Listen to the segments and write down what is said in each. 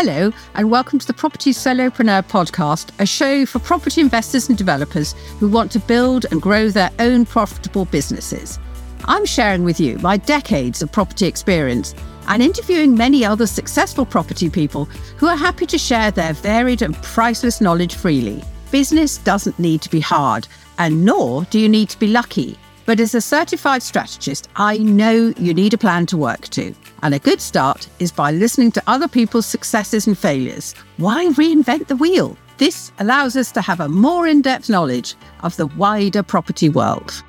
Hello, and welcome to the Property Solopreneur podcast, a show for property investors and developers who want to build and grow their own profitable businesses. I'm sharing with you my decades of property experience and interviewing many other successful property people who are happy to share their varied and priceless knowledge freely. Business doesn't need to be hard, and nor do you need to be lucky. But as a certified strategist, I know you need a plan to work to. And a good start is by listening to other people's successes and failures. Why reinvent the wheel? This allows us to have a more in depth knowledge of the wider property world.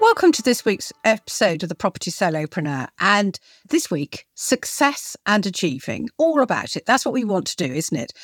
Welcome to this week's episode of the Property Solopreneur. And this week, success and achieving, all about it. That's what we want to do, isn't it?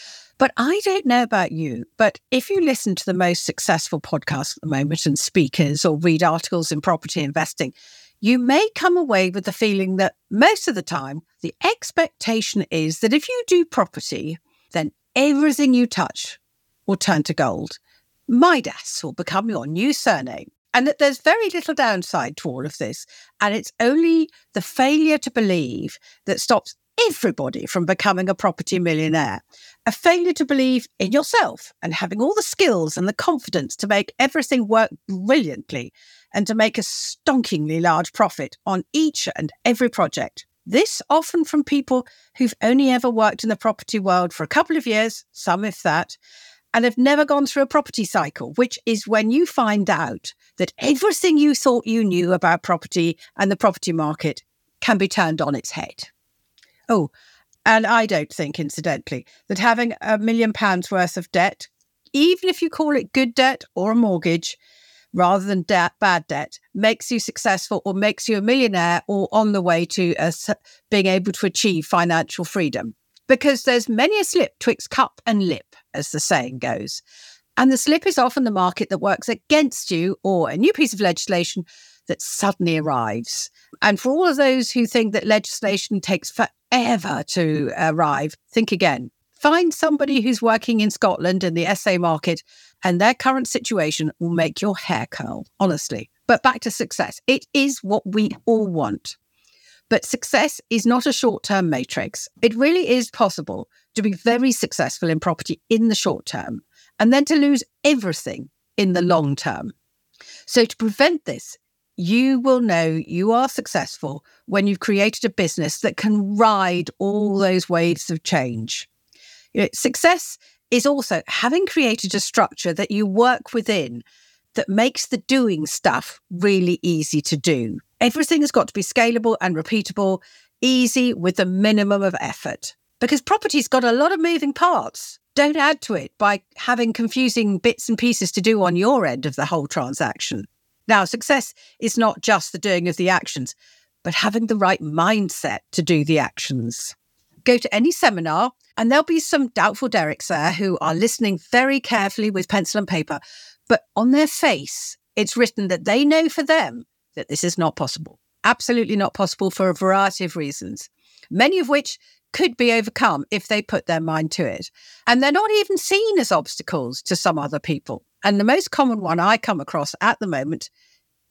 But I don't know about you, but if you listen to the most successful podcasts at the moment and speakers or read articles in property investing, you may come away with the feeling that most of the time, the expectation is that if you do property, then everything you touch will turn to gold. Midas will become your new surname. And that there's very little downside to all of this. And it's only the failure to believe that stops everybody from becoming a property millionaire. A failure to believe in yourself and having all the skills and the confidence to make everything work brilliantly and to make a stonkingly large profit on each and every project. This often from people who've only ever worked in the property world for a couple of years, some if that, and have never gone through a property cycle, which is when you find out that everything you thought you knew about property and the property market can be turned on its head. Oh, and I don't think, incidentally, that having a million pounds worth of debt, even if you call it good debt or a mortgage, rather than debt, bad debt, makes you successful or makes you a millionaire or on the way to uh, being able to achieve financial freedom. Because there's many a slip twixt cup and lip, as the saying goes. And the slip is often the market that works against you or a new piece of legislation that suddenly arrives. And for all of those who think that legislation takes forever to arrive, think again. Find somebody who's working in Scotland in the SA market, and their current situation will make your hair curl, honestly. But back to success. It is what we all want. But success is not a short term matrix. It really is possible to be very successful in property in the short term and then to lose everything in the long term. So, to prevent this, you will know you are successful when you've created a business that can ride all those waves of change. You know, success is also having created a structure that you work within that makes the doing stuff really easy to do. Everything has got to be scalable and repeatable, easy with the minimum of effort. Because property's got a lot of moving parts. Don't add to it by having confusing bits and pieces to do on your end of the whole transaction. Now, success is not just the doing of the actions, but having the right mindset to do the actions. Go to any seminar, and there'll be some doubtful Derricks there who are listening very carefully with pencil and paper, but on their face, it's written that they know for them that this is not possible. Absolutely not possible for a variety of reasons, many of which could be overcome if they put their mind to it. And they're not even seen as obstacles to some other people. And the most common one I come across at the moment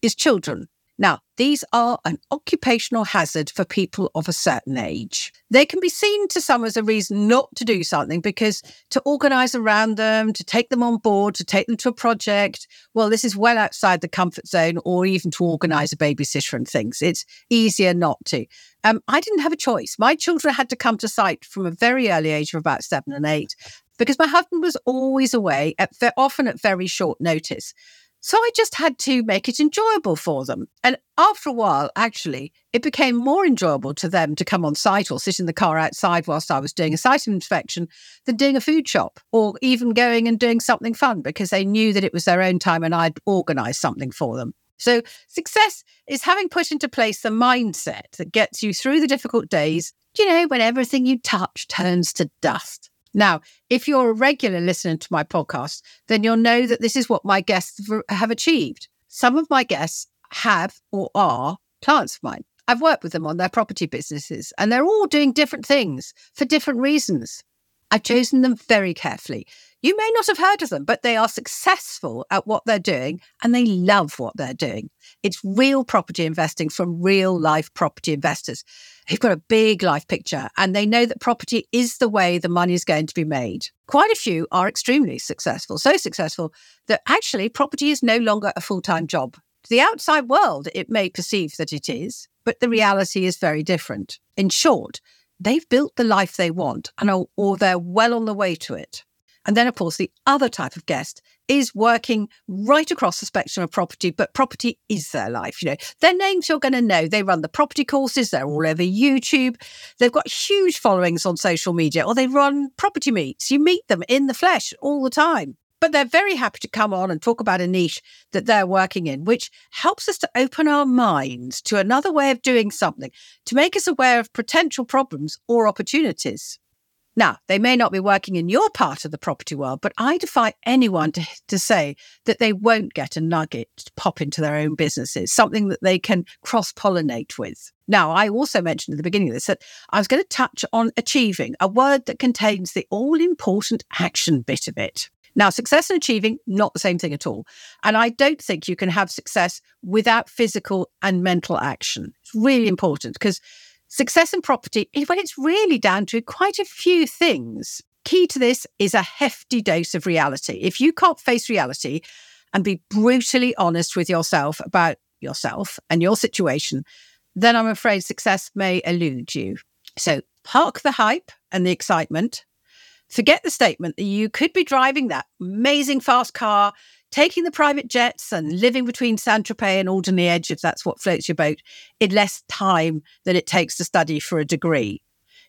is children. Now, these are an occupational hazard for people of a certain age. They can be seen to some as a reason not to do something because to organize around them, to take them on board, to take them to a project, well, this is well outside the comfort zone, or even to organize a babysitter and things. It's easier not to. Um, I didn't have a choice. My children had to come to site from a very early age of about seven and eight because my husband was always away, at, often at very short notice. So I just had to make it enjoyable for them. And after a while, actually, it became more enjoyable to them to come on site or sit in the car outside whilst I was doing a site inspection than doing a food shop or even going and doing something fun because they knew that it was their own time and I'd organized something for them. So success is having put into place the mindset that gets you through the difficult days, you know, when everything you touch turns to dust. Now, if you're a regular listener to my podcast, then you'll know that this is what my guests have achieved. Some of my guests have or are clients of mine. I've worked with them on their property businesses, and they're all doing different things for different reasons. I've chosen them very carefully. You may not have heard of them, but they are successful at what they're doing and they love what they're doing. It's real property investing from real life property investors who've got a big life picture and they know that property is the way the money is going to be made. Quite a few are extremely successful, so successful that actually property is no longer a full time job. To the outside world, it may perceive that it is, but the reality is very different. In short, they've built the life they want and are, or they're well on the way to it. And then, of course, the other type of guest is working right across the spectrum of property, but property is their life. You know, their names you're going to know. They run the property courses, they're all over YouTube. They've got huge followings on social media, or they run property meets. You meet them in the flesh all the time. But they're very happy to come on and talk about a niche that they're working in, which helps us to open our minds to another way of doing something, to make us aware of potential problems or opportunities. Now, they may not be working in your part of the property world, but I defy anyone to, to say that they won't get a nugget to pop into their own businesses, something that they can cross pollinate with. Now, I also mentioned at the beginning of this that I was going to touch on achieving, a word that contains the all important action bit of it. Now, success and achieving, not the same thing at all. And I don't think you can have success without physical and mental action. It's really important because success in property, well, it's really down to quite a few things. Key to this is a hefty dose of reality. If you can't face reality and be brutally honest with yourself about yourself and your situation, then I'm afraid success may elude you. So park the hype and the excitement Forget the statement that you could be driving that amazing fast car, taking the private jets and living between Saint Tropez and Alderley Edge, if that's what floats your boat, in less time than it takes to study for a degree.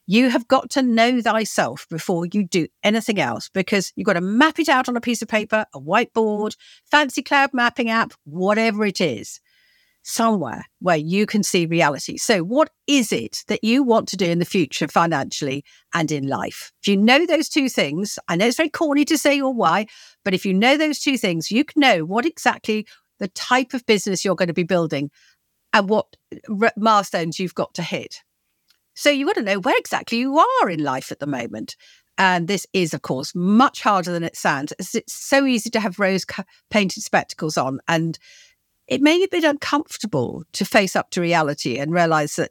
You have got to know thyself before you do anything else because you've got to map it out on a piece of paper, a whiteboard, fancy cloud mapping app, whatever it is somewhere where you can see reality. So, what is it that you want to do in the future financially and in life? If you know those two things, I know it's very corny to say your why, but if you know those two things, you can know what exactly the type of business you're going to be building and what r- milestones you've got to hit. So, you want to know where exactly you are in life at the moment. And this is, of course, much harder than it sounds. It's so easy to have rose painted spectacles on and it may be a bit uncomfortable to face up to reality and realize that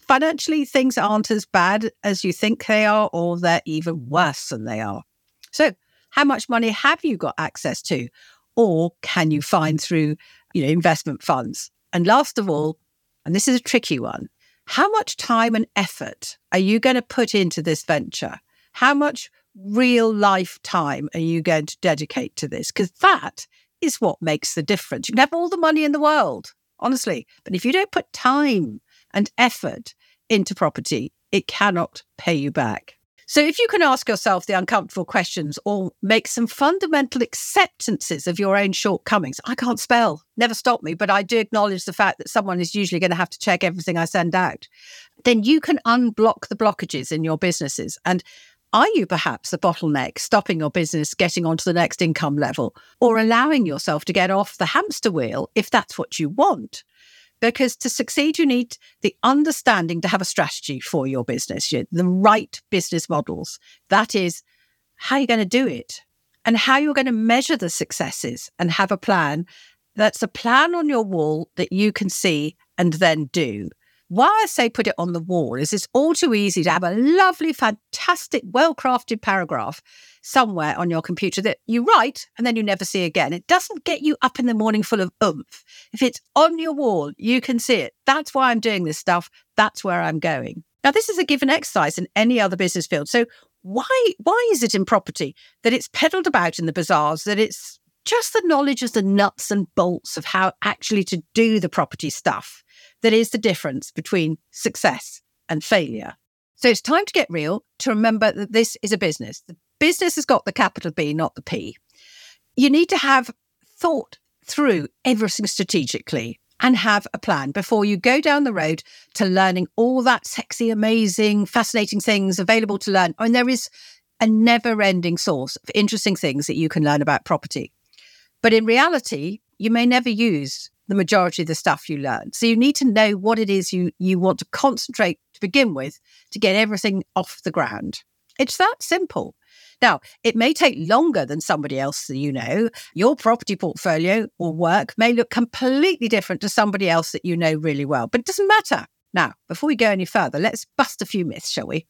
financially things aren't as bad as you think they are, or they're even worse than they are. So, how much money have you got access to? Or can you find through, you know, investment funds? And last of all, and this is a tricky one, how much time and effort are you going to put into this venture? How much real life time are you going to dedicate to this? Because that is what makes the difference. You can have all the money in the world, honestly, but if you don't put time and effort into property, it cannot pay you back. So, if you can ask yourself the uncomfortable questions or make some fundamental acceptances of your own shortcomings, I can't spell, never stop me, but I do acknowledge the fact that someone is usually going to have to check everything I send out, then you can unblock the blockages in your businesses. And are you perhaps the bottleneck stopping your business getting onto the next income level or allowing yourself to get off the hamster wheel if that's what you want? Because to succeed, you need the understanding to have a strategy for your business, the right business models. That is how you're going to do it and how you're going to measure the successes and have a plan that's a plan on your wall that you can see and then do. Why I say put it on the wall is it's all too easy to have a lovely, fantastic, well crafted paragraph somewhere on your computer that you write and then you never see again. It doesn't get you up in the morning full of oomph. If it's on your wall, you can see it. That's why I'm doing this stuff. That's where I'm going. Now, this is a given exercise in any other business field. So, why why is it in property that it's peddled about in the bazaars that it's just the knowledge of the nuts and bolts of how actually to do the property stuff that is the difference between success and failure. So it's time to get real to remember that this is a business. The business has got the capital B, not the P. You need to have thought through everything strategically and have a plan before you go down the road to learning all that sexy, amazing, fascinating things available to learn. I mean, there is a never ending source of interesting things that you can learn about property. But in reality, you may never use the majority of the stuff you learn. So you need to know what it is you you want to concentrate to begin with to get everything off the ground. It's that simple. Now, it may take longer than somebody else that you know. Your property portfolio or work may look completely different to somebody else that you know really well, but it doesn't matter. Now, before we go any further, let's bust a few myths, shall we?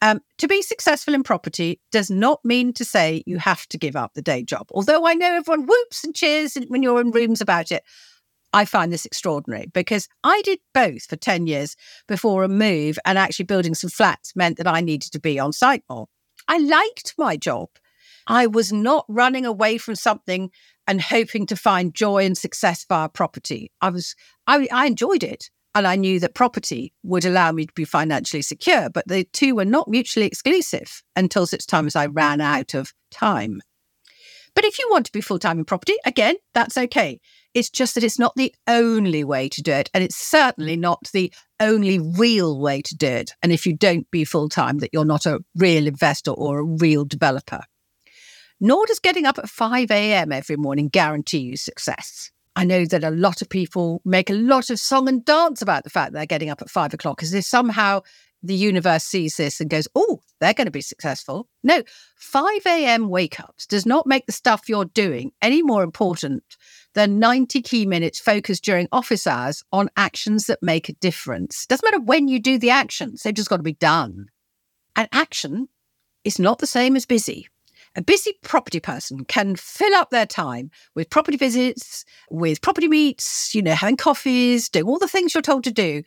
Um, to be successful in property does not mean to say you have to give up the day job. Although I know everyone whoops and cheers when you're in rooms about it, I find this extraordinary because I did both for 10 years before a move and actually building some flats meant that I needed to be on site more. I liked my job. I was not running away from something and hoping to find joy and success via property. I was, I, I enjoyed it. And I knew that property would allow me to be financially secure, but the two were not mutually exclusive until such time as I ran out of time. But if you want to be full time in property, again, that's okay. It's just that it's not the only way to do it. And it's certainly not the only real way to do it. And if you don't be full time, that you're not a real investor or a real developer. Nor does getting up at 5 a.m. every morning guarantee you success. I know that a lot of people make a lot of song and dance about the fact they're getting up at five o'clock as if somehow the universe sees this and goes, oh, they're going to be successful. No, 5 a.m. wake ups does not make the stuff you're doing any more important than 90 key minutes focused during office hours on actions that make a difference. Doesn't matter when you do the actions, they've just got to be done. And action is not the same as busy. A busy property person can fill up their time with property visits, with property meets, you know, having coffees, doing all the things you're told to do,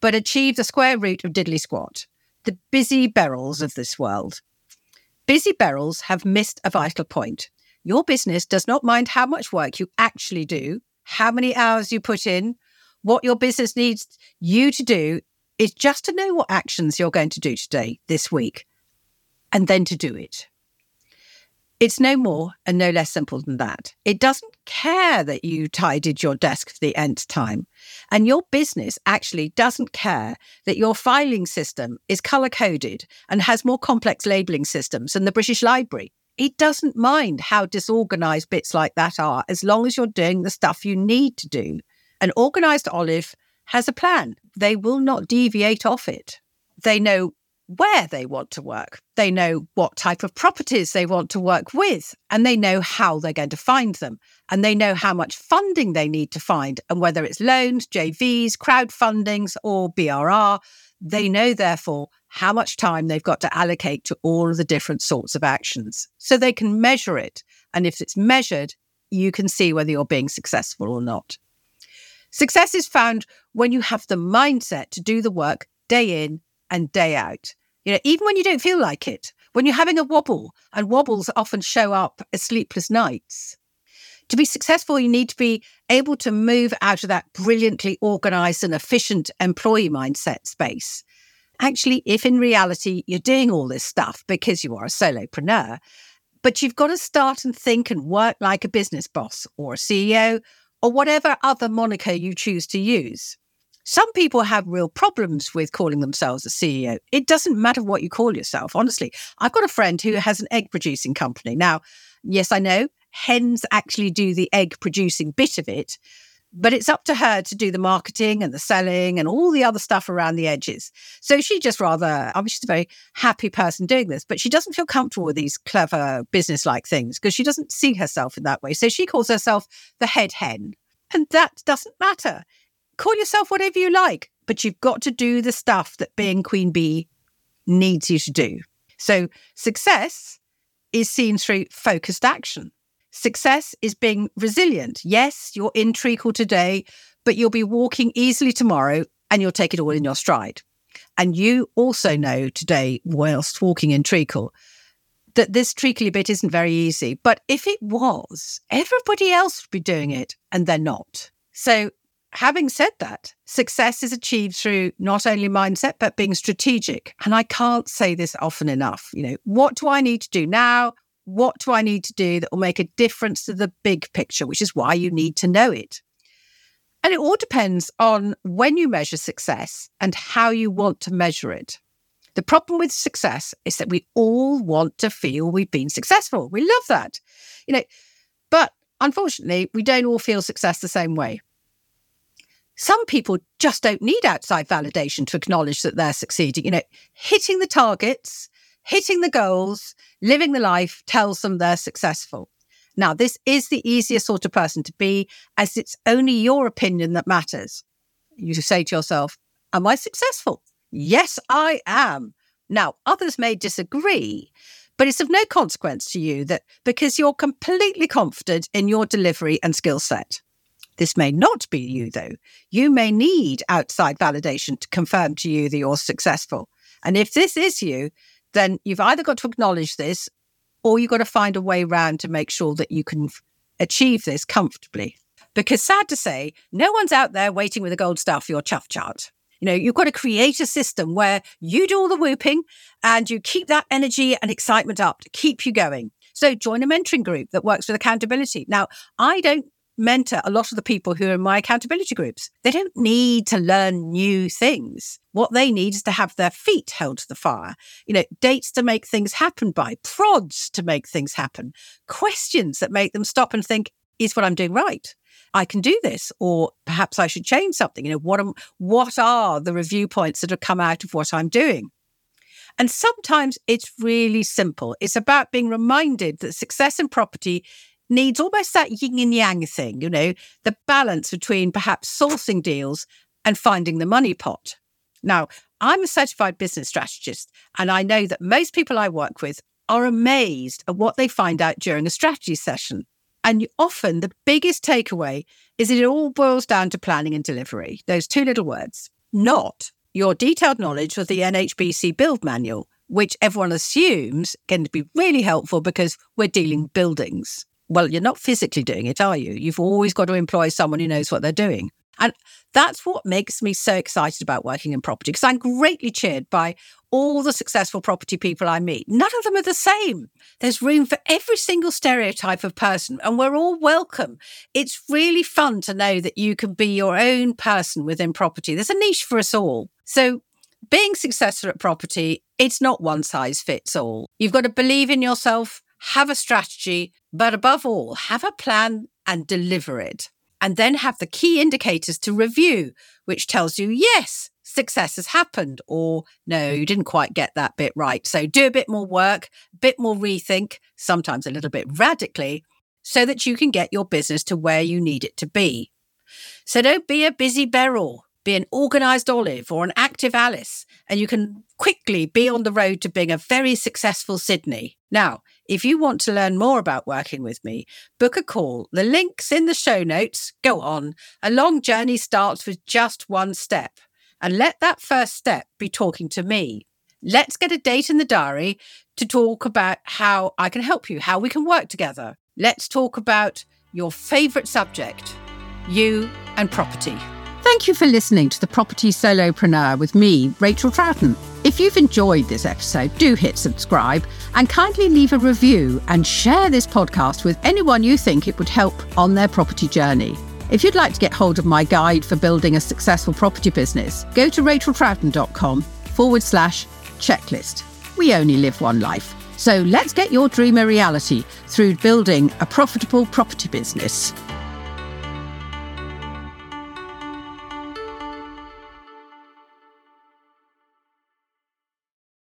but achieve the square root of diddly squat. The busy Beryl's of this world. Busy Beryl's have missed a vital point. Your business does not mind how much work you actually do, how many hours you put in, what your business needs you to do is just to know what actions you're going to do today, this week, and then to do it. It's no more and no less simple than that. It doesn't care that you tidied your desk for the nth time. And your business actually doesn't care that your filing system is color coded and has more complex labeling systems than the British Library. It doesn't mind how disorganized bits like that are as long as you're doing the stuff you need to do. An organized olive has a plan. They will not deviate off it. They know where they want to work. They know what type of properties they want to work with, and they know how they're going to find them. And they know how much funding they need to find, and whether it's loans, JVs, crowdfundings, or BRR. They know, therefore, how much time they've got to allocate to all of the different sorts of actions. So they can measure it. And if it's measured, you can see whether you're being successful or not. Success is found when you have the mindset to do the work day in and day out. You know, even when you don't feel like it, when you're having a wobble, and wobbles often show up as sleepless nights. To be successful, you need to be able to move out of that brilliantly organized and efficient employee mindset space. Actually, if in reality you're doing all this stuff because you are a solopreneur, but you've got to start and think and work like a business boss or a CEO or whatever other moniker you choose to use. Some people have real problems with calling themselves a CEO. It doesn't matter what you call yourself, honestly. I've got a friend who has an egg producing company. Now, yes, I know hens actually do the egg producing bit of it, but it's up to her to do the marketing and the selling and all the other stuff around the edges. So she just rather, I mean, she's a very happy person doing this, but she doesn't feel comfortable with these clever business like things because she doesn't see herself in that way. So she calls herself the head hen. And that doesn't matter call yourself whatever you like, but you've got to do the stuff that being Queen Bee needs you to do. So success is seen through focused action. Success is being resilient. Yes, you're in treacle today, but you'll be walking easily tomorrow and you'll take it all in your stride. And you also know today, whilst walking in treacle, that this treacly bit isn't very easy. But if it was, everybody else would be doing it and they're not. So having said that, success is achieved through not only mindset, but being strategic. And I can't say this often enough. You know, what do I need to do now? What do I need to do that will make a difference to the big picture, which is why you need to know it. And it all depends on when you measure success and how you want to measure it. The problem with success is that we all want to feel we've been successful. We love that. You know, but unfortunately, we don't all feel success the same way. Some people just don't need outside validation to acknowledge that they're succeeding. You know, hitting the targets, hitting the goals, living the life tells them they're successful. Now, this is the easiest sort of person to be, as it's only your opinion that matters. You say to yourself, Am I successful? Yes, I am. Now, others may disagree, but it's of no consequence to you that because you're completely confident in your delivery and skill set. This may not be you, though. You may need outside validation to confirm to you that you're successful. And if this is you, then you've either got to acknowledge this or you've got to find a way around to make sure that you can achieve this comfortably. Because sad to say, no one's out there waiting with a gold star for your chuff chart. You know, you've got to create a system where you do all the whooping and you keep that energy and excitement up to keep you going. So join a mentoring group that works with accountability. Now, I don't mentor a lot of the people who are in my accountability groups. They don't need to learn new things. What they need is to have their feet held to the fire. You know, dates to make things happen by, prods to make things happen, questions that make them stop and think, is what I'm doing right? I can do this, or perhaps I should change something. You know, what am, what are the review points that have come out of what I'm doing? And sometimes it's really simple. It's about being reminded that success in property needs almost that yin and yang thing, you know, the balance between perhaps sourcing deals and finding the money pot. Now, I'm a certified business strategist, and I know that most people I work with are amazed at what they find out during a strategy session. And often the biggest takeaway is that it all boils down to planning and delivery, those two little words, not your detailed knowledge of the NHBC build manual, which everyone assumes can be really helpful because we're dealing buildings. Well, you're not physically doing it, are you? You've always got to employ someone who knows what they're doing. And that's what makes me so excited about working in property because I'm greatly cheered by all the successful property people I meet. None of them are the same. There's room for every single stereotype of person, and we're all welcome. It's really fun to know that you can be your own person within property. There's a niche for us all. So, being successful at property, it's not one size fits all. You've got to believe in yourself, have a strategy, but above all, have a plan and deliver it and then have the key indicators to review, which tells you, yes, success has happened, or no, you didn't quite get that bit right. So do a bit more work, a bit more rethink, sometimes a little bit radically, so that you can get your business to where you need it to be. So don't be a busy Beryl, be an organized Olive or an active Alice, and you can quickly be on the road to being a very successful Sydney. Now, if you want to learn more about working with me, book a call. The link's in the show notes. Go on. A long journey starts with just one step. And let that first step be talking to me. Let's get a date in the diary to talk about how I can help you, how we can work together. Let's talk about your favourite subject, you and property. Thank you for listening to the Property Solopreneur with me, Rachel Trouton. If you've enjoyed this episode, do hit subscribe and kindly leave a review and share this podcast with anyone you think it would help on their property journey. If you'd like to get hold of my guide for building a successful property business, go to racheltrouton.com forward slash checklist. We only live one life. So let's get your dream a reality through building a profitable property business.